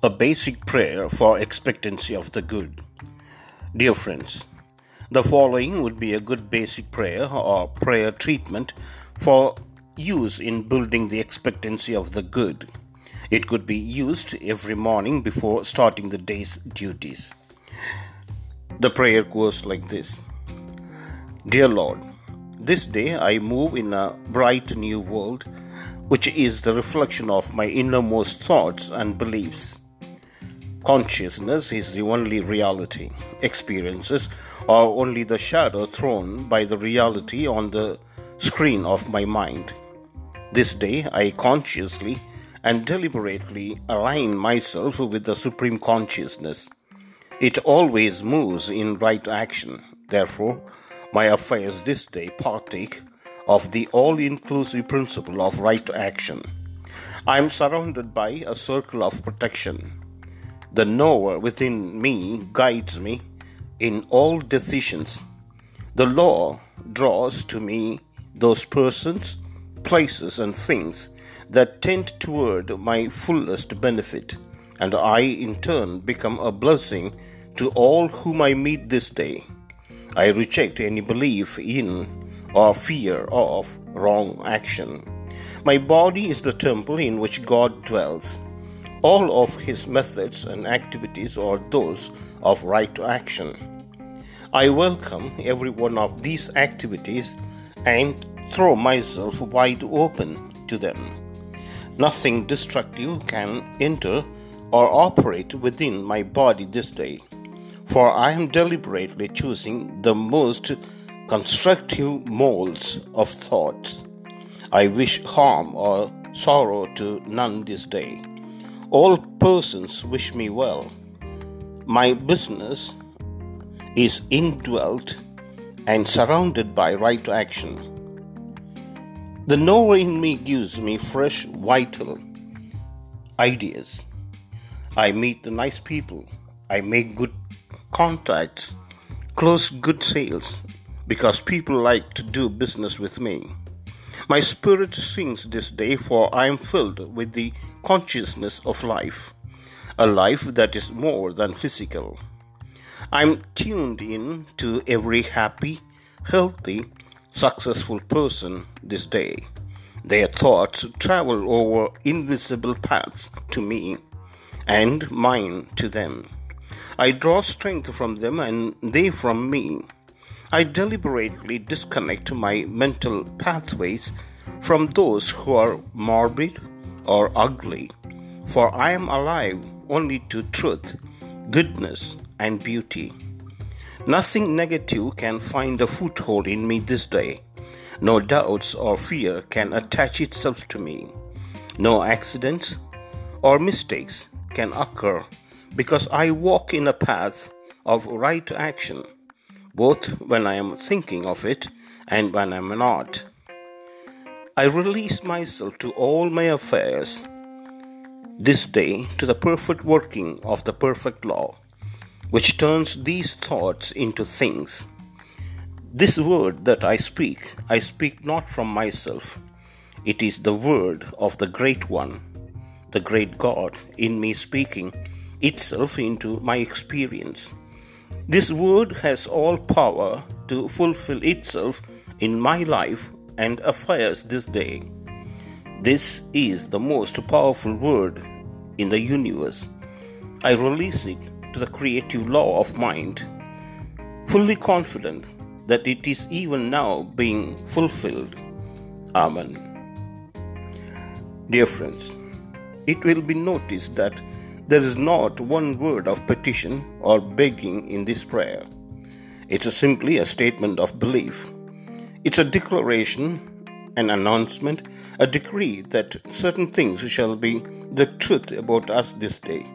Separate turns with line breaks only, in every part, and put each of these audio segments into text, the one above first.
A basic prayer for expectancy of the good. Dear friends, the following would be a good basic prayer or prayer treatment for use in building the expectancy of the good. It could be used every morning before starting the day's duties. The prayer goes like this Dear Lord, this day I move in a bright new world, which is the reflection of my innermost thoughts and beliefs. Consciousness is the only reality. Experiences are only the shadow thrown by the reality on the screen of my mind. This day, I consciously and deliberately align myself with the Supreme Consciousness. It always moves in right action. Therefore, my affairs this day partake of the all inclusive principle of right action. I am surrounded by a circle of protection the knower within me guides me in all decisions. The law draws to me those persons, places, and things that tend toward my fullest benefit, and I in turn become a blessing to all whom I meet this day. I reject any belief in or fear of wrong action. My body is the temple in which God dwells. All of his methods and activities are those of right to action. I welcome every one of these activities and throw myself wide open to them. Nothing destructive can enter or operate within my body this day, for I am deliberately choosing the most constructive molds of thoughts. I wish harm or sorrow to none this day. All persons wish me well. My business is indwelt and surrounded by right action. The knower in me gives me fresh, vital ideas. I meet the nice people. I make good contacts, close good sales, because people like to do business with me. My spirit sings this day, for I am filled with the consciousness of life, a life that is more than physical. I am tuned in to every happy, healthy, successful person this day. Their thoughts travel over invisible paths to me, and mine to them. I draw strength from them, and they from me. I deliberately disconnect my mental pathways from those who are morbid or ugly, for I am alive only to truth, goodness, and beauty. Nothing negative can find a foothold in me this day. No doubts or fear can attach itself to me. No accidents or mistakes can occur because I walk in a path of right action both when I am thinking of it and when I am not. I release myself to all my affairs this day to the perfect working of the perfect law, which turns these thoughts into things. This word that I speak, I speak not from myself. It is the word of the Great One, the great God in me speaking itself into my experience. This word has all power to fulfill itself in my life and affairs this day. This is the most powerful word in the universe. I release it to the creative law of mind, fully confident that it is even now being fulfilled. Amen. Dear friends, it will be noticed that there is not one word of petition or begging in this prayer. It's simply a statement of belief. It's a declaration, an announcement, a decree that certain things shall be the truth about us this day.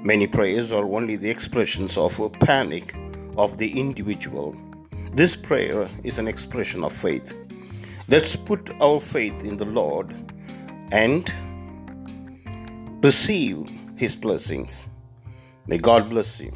Many prayers are only the expressions of panic of the individual. This prayer is an expression of faith. Let's put our faith in the Lord and receive His blessings. May God bless you.